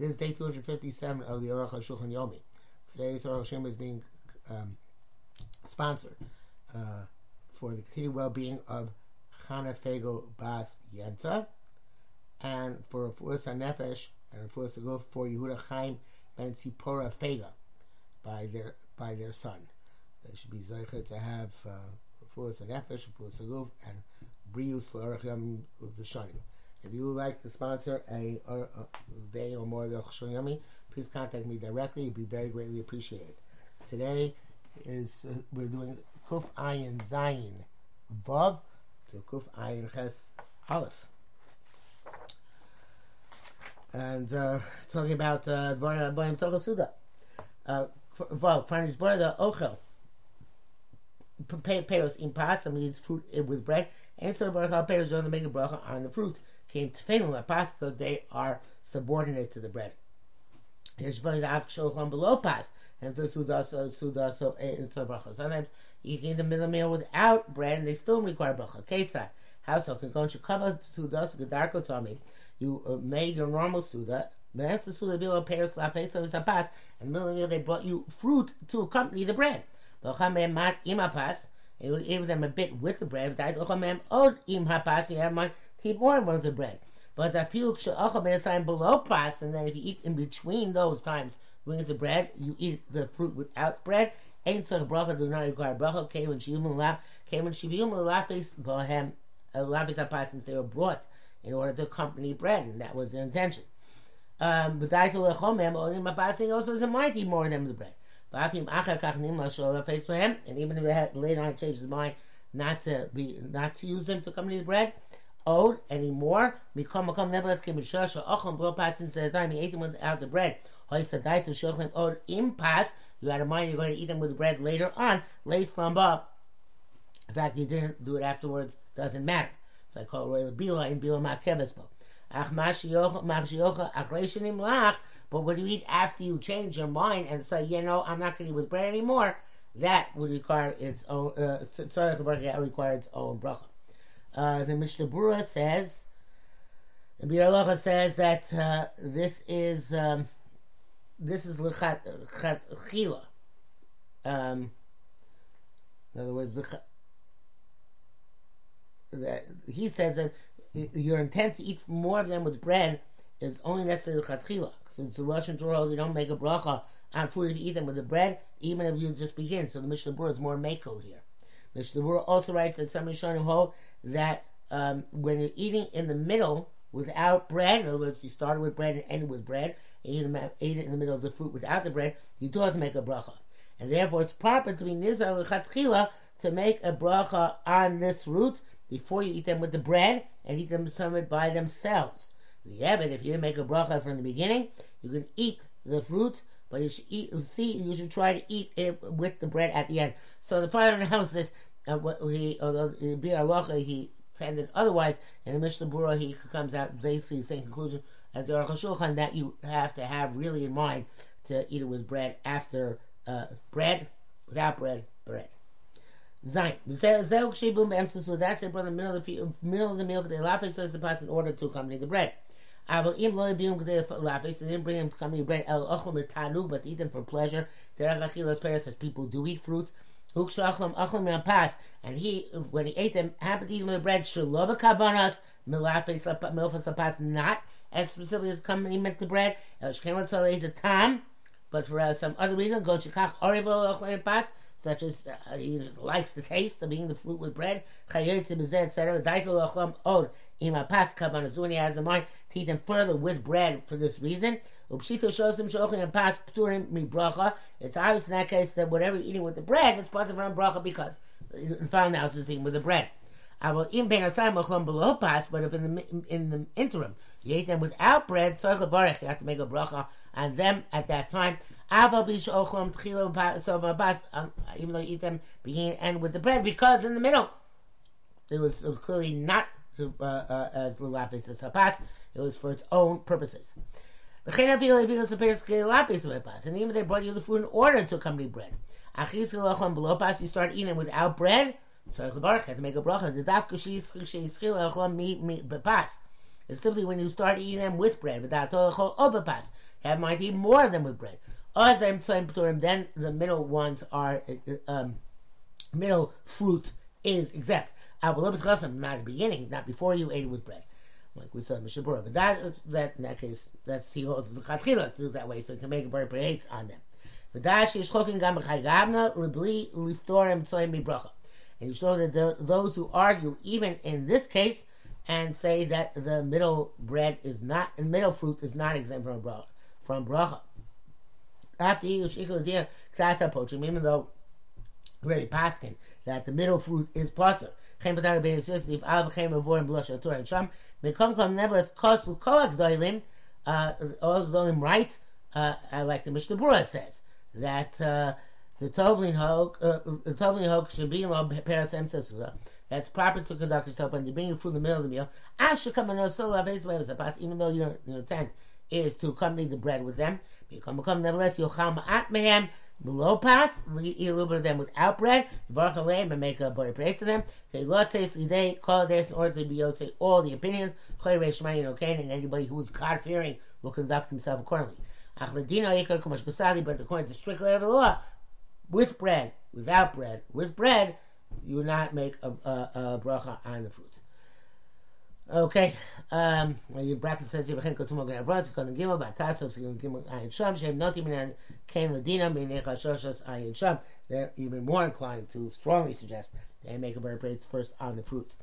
This is day 257 of the Aruch HaShulchan Yomi. Today's Aruch HaShem is being um, sponsored uh, for the continued well-being of Chana Fego Bas Yenta and for Fuas HaNefesh and Fuas HaGuf for Yehuda Chaim Ben Sipora Fega by their by their son. They should be zeicha to have uh, Fuas HaNefesh, Fuas HaGuf, and Brius L'Aruch Yom. If you would like to sponsor a, a, a day or more of the Yomi, please contact me directly. It'd be very greatly appreciated. Today is uh, we're doing Kuf Ayin Zayin Vav to Kuf Ayin Ches Aleph. And uh, talking about Dvarim Aboyim Tochel Suda. Vav, Farni's brother Ochel. Payos in pas, somebody eats fruit with bread, and so Baruch Payos don't make a bracha on the fruit came to fail in pas because they are subordinate to the bread. and so sudaso sudaso and so bracha. Sometimes you can eat the middle meal without bread, and they still require bracha. Ketzah. How so? Can go cover sudas gedarko tummy. You uh, made your normal suda. The answer suda below pears la face of pas, and middle meal they brought you fruit to accompany the bread. mat imapas. It gave them a bit with the bread. But od im hapas. You have my keep more of the bread. But as I feel sign below pas, and then if you eat in between those times with the bread, you eat the fruit without bread. Ain't such bracha do not require bracha. Came when shivim la came when shivim lafis bohem lafis apas since they were brought in order to accompany bread, and that was their intention. Um, but told lechomem olim apasing also is a mighty more than the bread. But show the face for him, and even if it had, later on changed his mind not to be not to use them to accompany the bread, owed anymore. Mikam makam nevertheless came shasha ochlam blow pass instead of time he ate them without the bread. Hoysa died to shochem owed impass. You got to mind you're going to eat them with bread later on. Lay slamba. In fact, you didn't do it afterwards. Doesn't matter. So I call royal bila in bila makevespo. Ach mashiocha achreishanim lach. But when you eat after you change your mind and say, you know, I'm not going to eat with bread anymore, that would require its own. Uh, sorry, require its own bracha. Uh, the Mishnah Berurah says, the Biur says that uh, this is um, this is lechat chila. Um, in other words, the, the, he says that your intent to eat more of them with bread is only necessary lechatchila. Since the Russian Torah, they don't make a bracha on food if you eat them with the bread, even if you just begin. So the Mishnah Berurah is more makel here. Mishnah Berurah also writes that some Rishonim hold that um, when you're eating in the middle without bread, in other words, you started with bread and ended with bread, and you ate it in the middle of the fruit without the bread, you do have to make a bracha. And therefore, it's proper to be nizar lechatchila to make a bracha on this fruit before you eat them with the bread and eat them somewhat by themselves. Yeah, but if you didn't make a bracha from the beginning, you can eat the fruit, but you should eat. See, you should try to eat it with the bread at the end. So the final analysis he, although Biur Halacha, he said otherwise, in the Mishnah Berurah, he comes out basically the same conclusion as the Aruch HaShulchan, that you have to have really in mind to eat it with bread after uh, bread, without bread, bread. Zayin. So that's it, brother, middle of the middle of the meal. They laugh says the pass in order to accompany the bread. Aval im lo yibim k'dei lafis. They didn't bring him to accompany bread. El ochel mitanu, but eat them for pleasure. Derech achilas peres, as people do eat fruits. And he, when he ate them, happened to eat them with the bread. Shalom kavanas milafes lapas, not as specifically as meant the bread. Shkemat soleh is a tam, but for uh, some other reason, go chikach oriv lo pas such as uh, he likes the taste of eating the fruit with bread. Chayotze b'zeh, etc. Daitel ochlam od ima pas kavanas. When he has in mind to eat them further with bread for this reason. Upshito shows him and pas pturim mi bracha. It's obvious in that case that whatever you're eating with the bread is part of a bracha because in found out it's eating with the bread. But if in the in the interim you ate them without bread, so you have to make a bracha on them at that time. Um, even though you eat them beginning and with the bread, because in the middle it was clearly not uh, uh, as lulafis as hapas. It was for its own purposes. And even they brought you the food in order to accompany bread. You start eating without bread. Have to make a bracha. It's typically when you start eating them with bread. Have in eat more of them with bread. Then the middle ones are um, middle fruit is exempt. Not at the beginning, not before you ate it with bread like we saw in Mishabura. But that, that in that case, that's he holds the chatchila to do that way, so he can make a bar hates on them. And you show that the, those who argue, even in this case, and say that the middle bread is not, the middle fruit is not exempt from bracha. From bracha. After even though really paskin that the middle fruit is potter. Chem bazar ben Yosef, av chem avorim blush atur and sham. Mekom kom nevertheless kos kol gdoilim, uh, all gdoilim right, uh, like the Mishnah Berurah says that uh, the tovlin hok, uh, the tovlin hok should be in lo peras emsesuda. That's proper to conduct yourself when you bring your food in the middle of the meal. I should come in a solar face while even though your, your intent is to accompany the bread with them, nevertheless, you'll come at mehem below pass, eat a little bit of them without bread, and make a butter praise to them. Says they call this order to be say all the opinions. And okay, and anybody who is God fearing will conduct himself accordingly. But according to strict letter of the law, with bread, without bread, with bread, you will not make a, a, a bracha on the fruit. Okay, um, your bracket says you have kusum ogan avras you gimel batasov you gimel ayin sham shem not even kain ladina minei chashoshas ayin sham. They're even more inclined to strongly suggest they make a better praise first on the fruit.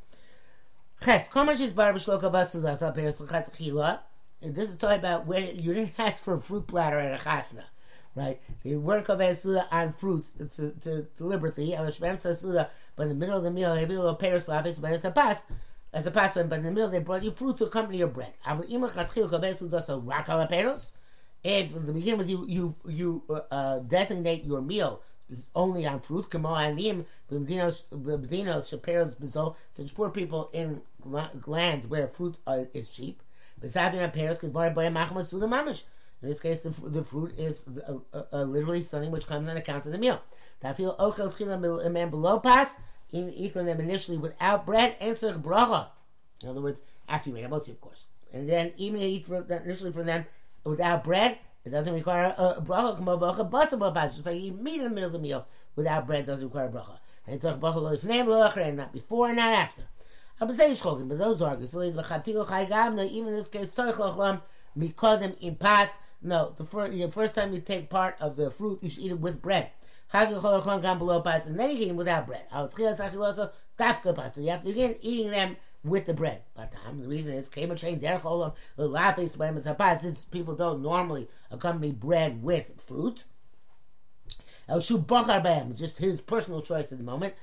Ches komash is bar b'shlok avasu das aperes l'chat chila. This is talking about where you didn't ask for a fruit platter at a chasna, right? They weren't kaveh on fruit to, to deliberately. Avashbem suda, but in the middle of the meal, they have a little pears lavis, but it's a pass as a password, but in the middle they brought you fruit to accompany your bread. If in the beginning with you you you uh, uh, designate your meal only on fruit, such poor people in lands where fruit uh, is cheap. In this case, the, the fruit is uh, literally something which comes on account of the meal. Eat from them initially without bread, and answer bracha. In other words, after you made a motzi, of course. And then even eat from initially from them without bread, it doesn't require a, bracha, bracha, Just like you meat in the middle of the meal without bread doesn't require a bracha. And it's bracha lo lifneim lo and not before and not after. But those arguments, even in this case, mikodim in pass. No, the first, the first time you take part of the fruit, you should eat it with bread. Chag below pas, and then you eat them without bread. Al tchilas achiloso dafka pasta. You have to begin eating them with the bread. But the reason is came a chain derech olam l'lapis b'emes Since people don't normally accompany bread with fruit. El shu bachar b'em, just his personal choice at the moment.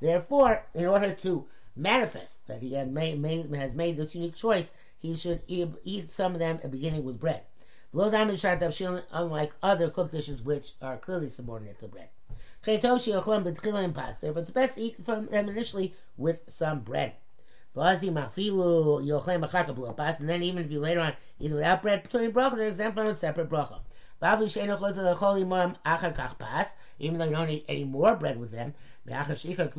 Therefore, in order to manifest that he had made, made, has made this unique choice, he should eat some of them beginning with bread. Below diamond shart tavshil, unlike other cooked dishes which are clearly subordinate to bread. Chaytoshi ochlem betchilim pasta, but it's best to eat from them initially with some bread. Vazi mafilu yochlem achaka below pasta, and then even if you later on eat without bread, putting bracha, they're exempt from a separate bracha. Even though you don't eat any more bread with them, because the ikar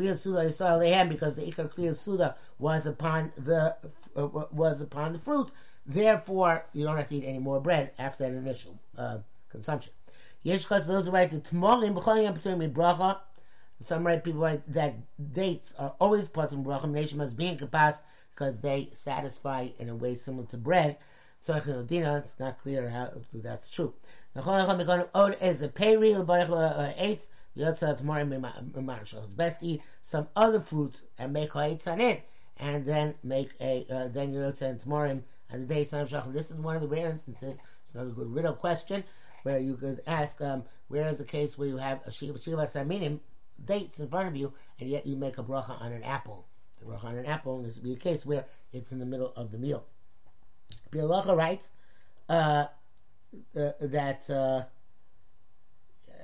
kriya suda was upon the uh, was upon the fruit, Therefore, you don't have to eat any more bread after that initial uh, consumption. Chas those who write the tmolim b'cholim between bracha. Some write people write that dates are always of bracha. Nation must be in kapas because they satisfy in a way similar to bread. So it's not clear how that's true. Is a pay real eight. It's best to eat some other fruit and make it, and then make a uh, then you're tomorrow and the day Shachar. This is one of the rare instances. It's another good riddle question where you could ask, um, where is the case where you have a Shiva Shiva dates in front of you, and yet you make a bracha on an apple. The bracha on an apple, this would be a case where it's in the middle of the meal. Biur Halacha writes uh, uh, that uh,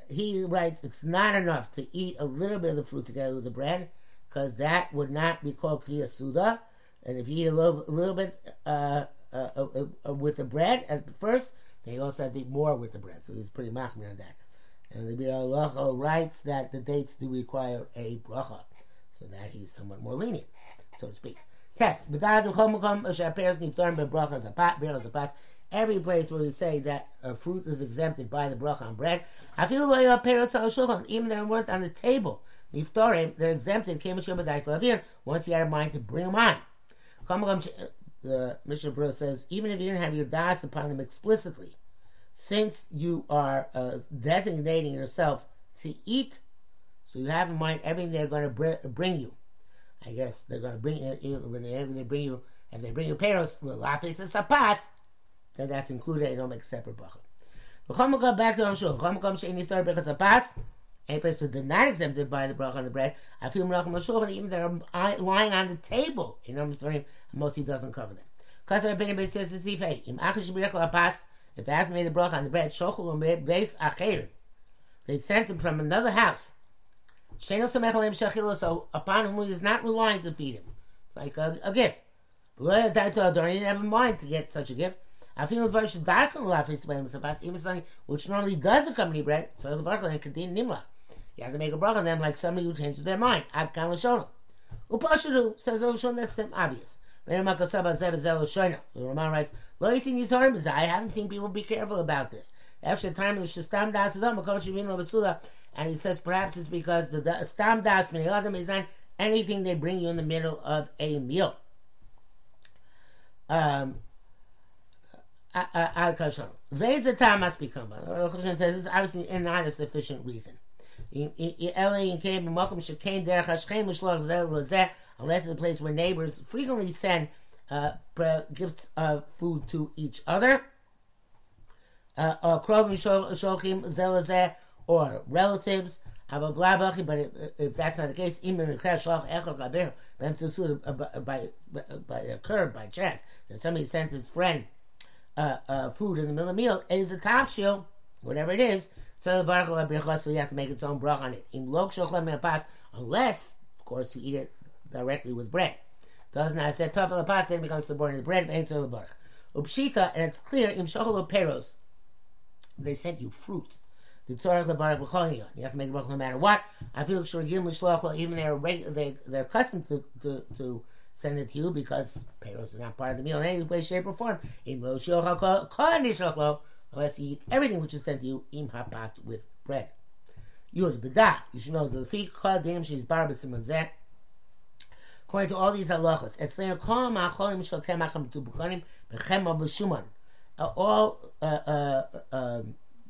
he writes it's not enough to eat a little bit of the fruit together with the bread, because that would not be called kriya suda. And if you eat a little, a little bit uh, uh, uh, with the bread at first, they also have to eat more with the bread. So he's pretty machmir on that. And the Bir writes that the dates do require a bracha, so that he's somewhat more lenient. so to speak. Test. Every place where we say that a fruit is exempted by the bracha on bread, I feel like even they're worth on the table. they're exempted. Once you had a mind to bring them on. The Mishnah Berurah says, even if you didn't have your das upon them explicitly, since you are uh, designating yourself to eat, so you have in mind everything they're going to br- bring you. I guess they're going to bring you when they, they bring you. If they bring you peros, lafis and sapas, then that's included. You don't make separate bracha. V'chom back to Roshul. V'chom kom she'en niftar bechas sapas. Any place where not exempted by the bracha on the bread, I feel l'shulchan, even they're lying on the table. You know, Motzi doesn't cover them. I've been says the sifei, im achish b'rech lapas, if after made the bracha on the bread, shochel um beis acher, they sent him from another house. So upon whom he is not relying to feed him. It's like a, a gift. He didn't have a mind to get such a gift. I feel very dark on life is even something which normally does accompany bread, so the barkel and kadin nimla. You have to make a bracha on them like somebody who changes their mind. Kan l'shono. Upashiru says Roshon, that's obvious. The Roman writes, Lo yisin I haven't seen people be careful about this. After time the stam das adam and he says perhaps it's because the stam das min adam is on anything they bring you in the middle of a meal. Um, al kashon. Ve'etz time must become. Rosh says this is obviously not a sufficient reason. Unless it's a place where neighbors frequently send uh, gifts of food to each other uh, or relatives. But if that's not the case, even by by occurred by chance that somebody sent his friend uh, uh, food in the middle of the meal is a tafshil, whatever it is. So the you have to make its own brach on it. Unless, of course, you eat it directly with bread. Does not say tafel pas then becomes subordinate to bread. The baruch. Upshita, and it's clear im shochel peros they sent you fruit. The tzorach lebarak b'chol You have to make bracha no matter what. I feel sure even they're they they're accustomed to, to, to send it to you because payros are not part of the meal in any way, shape, or form. Unless you eat everything which is sent to you im hapat with bread. You should know the fi kol dem she's bar b'siman According to all these halachas, it's there kol ma'acholim shel b'shuman all uh, uh, uh,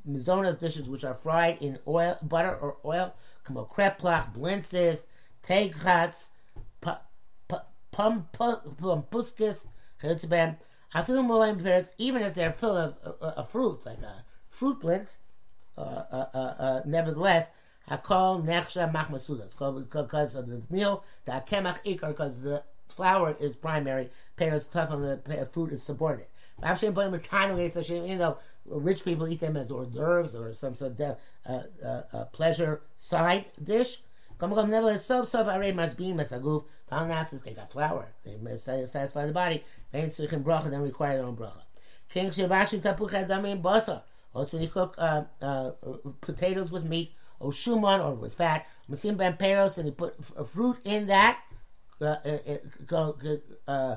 mizonas dishes which are fried in oil, butter or oil, come kreplach, blintzes, tegchatz, pumpuskis, chitzbem. Afilu molayim pears, even if they're full of uh, uh, fruit, like a fruit blintz, uh, uh, uh, uh, nevertheless, hakol nechsha machmasuda. It's called because of the meal, the kemach ikar, because the flour is primary, pears tough, and the fruit is subordinate. Even though rich people eat them as hors d'oeuvres or some sort of uh, uh, uh, pleasure side dish. Nevertheless, so so array must be mesaguf. Found nasses they got flour. They satisfy the body. They suchin bracha then require their own bracha. King shivashim tapuch adamim basar. Also, when you cook uh, uh, potatoes with meat, or shuman, or with fat, masim ben peros, and he put fruit in that, uh, uh, uh,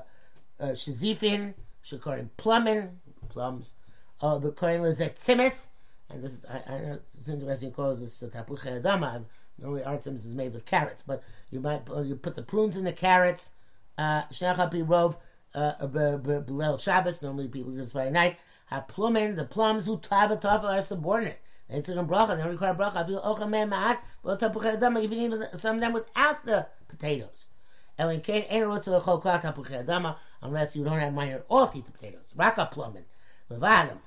shizifin, Shikorim plumbing, plums. The Kohen is at Tzimis, and this is, I, I know it's interesting, calls this Tapuche Adama. Normally, Artemis is made with carrots, but you might you put the prunes in the carrots. Shnechapi Rov, Belel Shabbos, normally people do this Friday night. Have plumbing, the plums who tava are subordinate. They say bracha, they don't require bracha. I feel ochameh ma'at, well tapuche adama, even some of them without the potatoes. Elin Kain ain't rotz lechol klat tapuche adama, unless you don't have minor all eat the potatoes. Raka plumbing, levadim.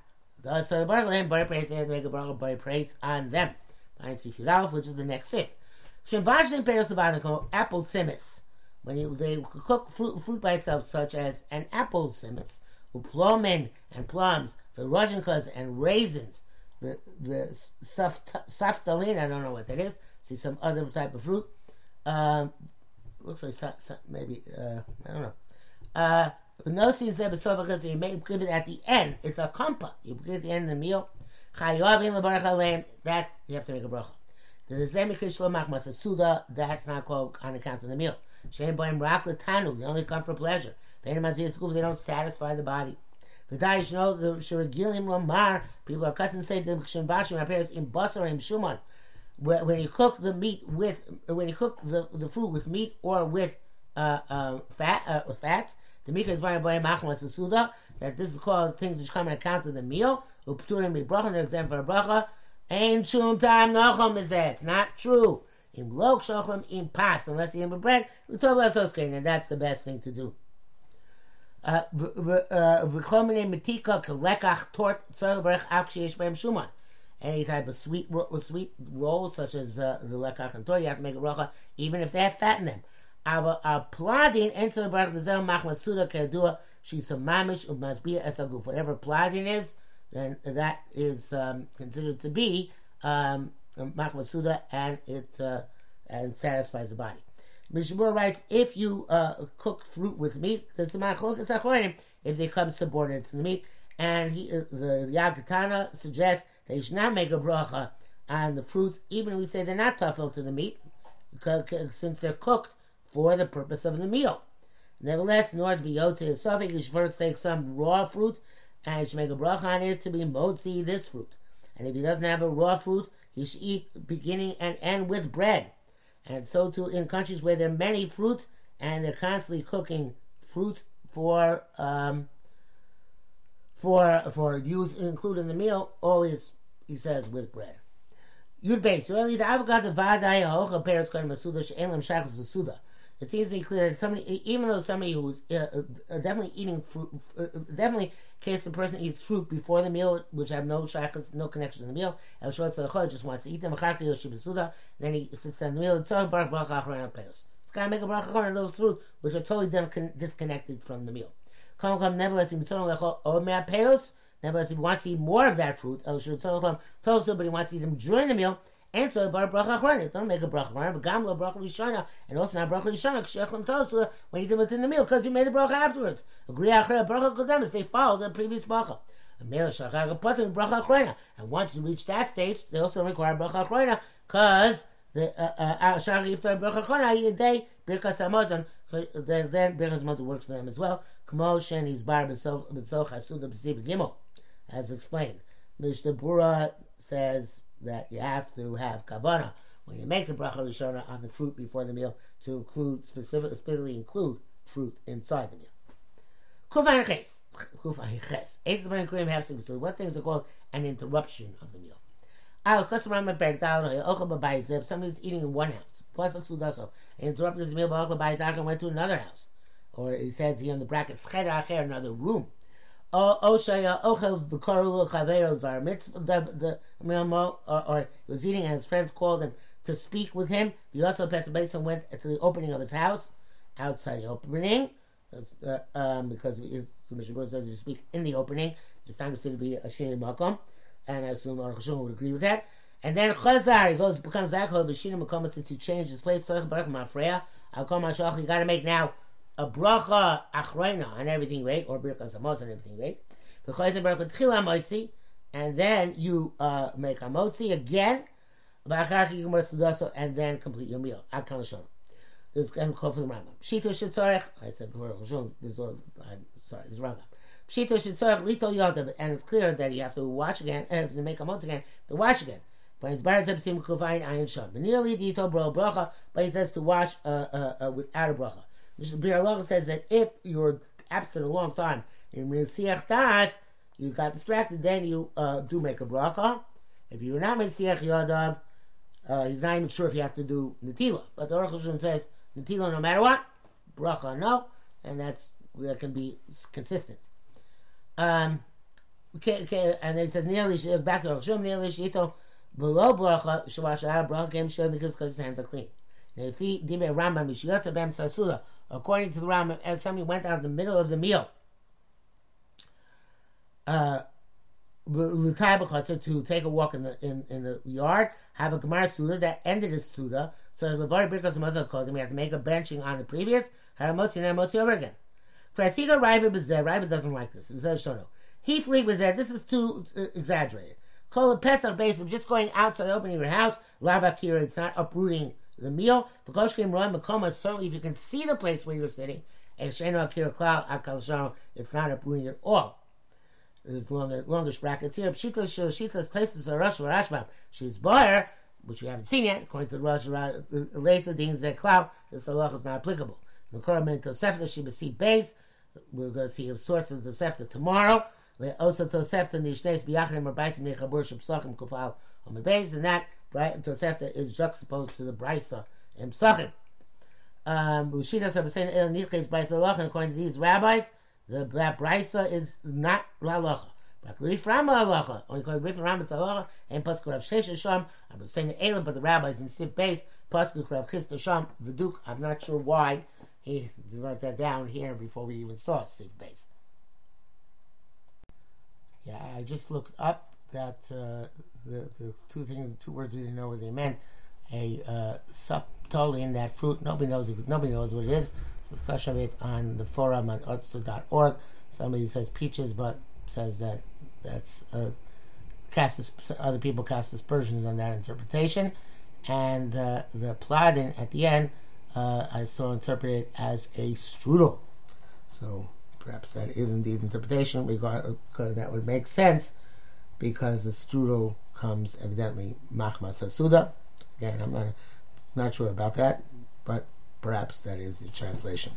The so the bar bar praise and make a bar bar praise on them. Find Sif Yudalef, which is the next sip. Shem vashlim peros levadim apple simis. When you, they cook fruit, fruit by itself, such as an apple simis, uplomen and plums, verozhenkas and raisins, the the saftalin, I don't know what that is. See some other type of fruit. Um, looks like maybe uh, I don't know. Uh, no because you may give it at the end. It's a kampa. You give it at the end of the meal. That's you have to make a bracha. The zemikrish lomach masasuda. That's not called on account of the meal. Shem boim rak tanu. They only come for pleasure. They don't satisfy the body. The Daish know the Shiragilim Lamar. People are accustomed to say the Shembashim appears in Basar and Shuman. When you cook the meat with, when you cook the, the fruit with meat or with uh, uh, fat, uh, fat, the Mika Dvarim Boim Achmas Suda, that this is called things which come in account of the meal. Upturim Bracha, they're exempt a bracha. Ain't chum time nocham is that. It's not true. In lok shochlam in pas, unless you have bread, we talk about soskein, and that's the best thing to do. Any type of sweet sweet rolls such as uh, the lekach and tort, you have to make a bracha even if they have fat in them. Ava pladin and so berech dezel mach masuda kedua she's a mamish u'masbia esaguf. Whatever pladin is, then that is um, considered to be um, mach and it uh, and satisfies the body. Mishabur writes, if you uh, cook fruit with meat, that's a achronim, if it comes subordinate to the meat. And he, uh, the Yagatana suggests that you should not make a bracha on the fruits, even if we say they're not tafel to the meat, since they're cooked for the purpose of the meal. Nevertheless, in order to be yotze esophagus, you should first take some raw fruit, and you should make a bracha on it to be motzi this fruit. And if he doesn't have a raw fruit, he should eat beginning and end with bread. And so too in countries where there are many fruits and they're constantly cooking fruit for um, for for use included in the meal, always he says with bread. Yud base the. It seems to be clear that somebody, even though somebody who's uh, uh, definitely eating fruit, uh, definitely in case the person eats fruit before the meal, which have no shaykhs, no connection to the meal, El Shot just wants to eat them, then he sits down the meal, all barak bracha achron peos. It's got to make a bracha on those fruit, which are totally disconnected from the meal. Come, come, nevertheless, nevertheless, if he wants to eat more of that fruit, El Shot told somebody wants to eat them during the meal, and so bar bracha achrona. Don't make a bracha achrona, but gam lo bracha rishona, and also not bracha rishona k'shechem tosu when you do within the meal because you made the bracha afterwards. Agree achre bracha kodemis. They follow the previous bracha. And once you reach that stage, they also require bracha achrona because the uh, uh, uh, shach iftar bracha achrona day birkas hamazon. Then then birkas hamazon works for them as well. Kmo he's bar b'soch hasuda b'siv gimel, as explained. Mishnah Bura says that you have to have kavana when you make the bracha rishona on the fruit before the meal to include specifically, include fruit inside the meal. Kufay ches, kufay ches. Ace the cream have so what things are called an interruption of the meal. B'bayis. If somebody's eating in one house, plus and interrupted his meal by ochel and went to another house, or he says here in the brackets cheder acher, another room. The the or he was eating and his friends called him to speak with him. He also Pesach and went to the opening of his house outside the opening. Uh, um, because the Mishnah says if you speak in the opening, it's not considered to be a shini makom, and I assume Aruch Hashem would agree with that. And then Chazar, he goes becomes that called Vishina Makom since he changed his place. Baruch Mafreya. Al Kol Mashach. You got to make now a bracha achreina on everything right, or birkas amos on everything right. And then you uh, make a motzi again, and then complete your meal. This is going to call for the Rambam. Shita shetzorech. I said before, this is all. I'm sorry. This is Rambam. Shita shetzorech lito yodav, and it's clear that you have to watch again. And if you make a motzi again, to watch again. But his bar zebsim kuvayin ayin sham. Nearly dito bro bracha, but he says to wash uh, uh, uh, without a bracha. Bir says that if you're absent a long time in Mesiach Das, you got distracted, then you uh, do make a bracha. If you're not Mesiach Yadav, uh, he's not even sure if you have to do Natila. But the Aruch says Natila no matter what, bracha no, and that's that can be consistent. Um, okay, okay, and it says nearly back to Aruch nearly shito below bracha shavash bracha came show because because his hands are clean. Now if he did a Rambam mishiyotza bem tzasula according to the Rambam, as somebody went out in the middle of the meal, uh, to take a walk in the in, in the yard, have a Gemara Suda that ended his Suda. So the Levar Birkas Mazal called him, we have to make a benching on the previous, Haramotzi and Motzi over again. Krasiga Raiva Bezeh, Raiva doesn't like this. Bezeh Shono. He was there. This is too uh, exaggerated. Call a Pesach base of just going outside, opening your house, lava kira, it's not uprooting the meal. Certainly, if you can see the place where you're sitting, it's not a pruning at all. There's longer, longish brackets here. Pshitas Shitas Taisus Arash Rashbam. She's Bayer, which we haven't seen yet. According to Rosh uh, Lesa Deans that cloud, this halacha is not applicable. The Korban Tosefta Shibasi base. We're going to see a source of the Tosefta tomorrow. Also Tosefta Nishnes Biyachim Rabaisim Nechabur Shabsachim Kufal on the base, and that Tosefta is juxtaposed to the Brisa and Psachim. Um, Lachan, according to these rabbis, the that brisa is not lalacha. But Rif Rama halacha, only called Rif Rama it's halacha, and Pasuk Rav Shesh Sham. I was saying the Elam, but the rabbis in Sif base Pasuk Rav Chista Sham V'duk. I'm not sure why he wrote that down here before we even saw Sif base. Yeah, I just looked up that uh, the the two things, two words we didn't know what they meant. A uh, subtle in that fruit. Nobody knows. Nobody knows what it is discussion of it on the forum on otsu.org. Somebody says peaches, but says that that's uh, cast other people cast aspersions on that interpretation. And uh, the pladin at the end, uh, I saw interpreted as a strudel. So perhaps that is indeed interpretation. because that would make sense because the strudel comes evidently machma sasuda. Again, I'm not not sure about that, but Perhaps that is the translation.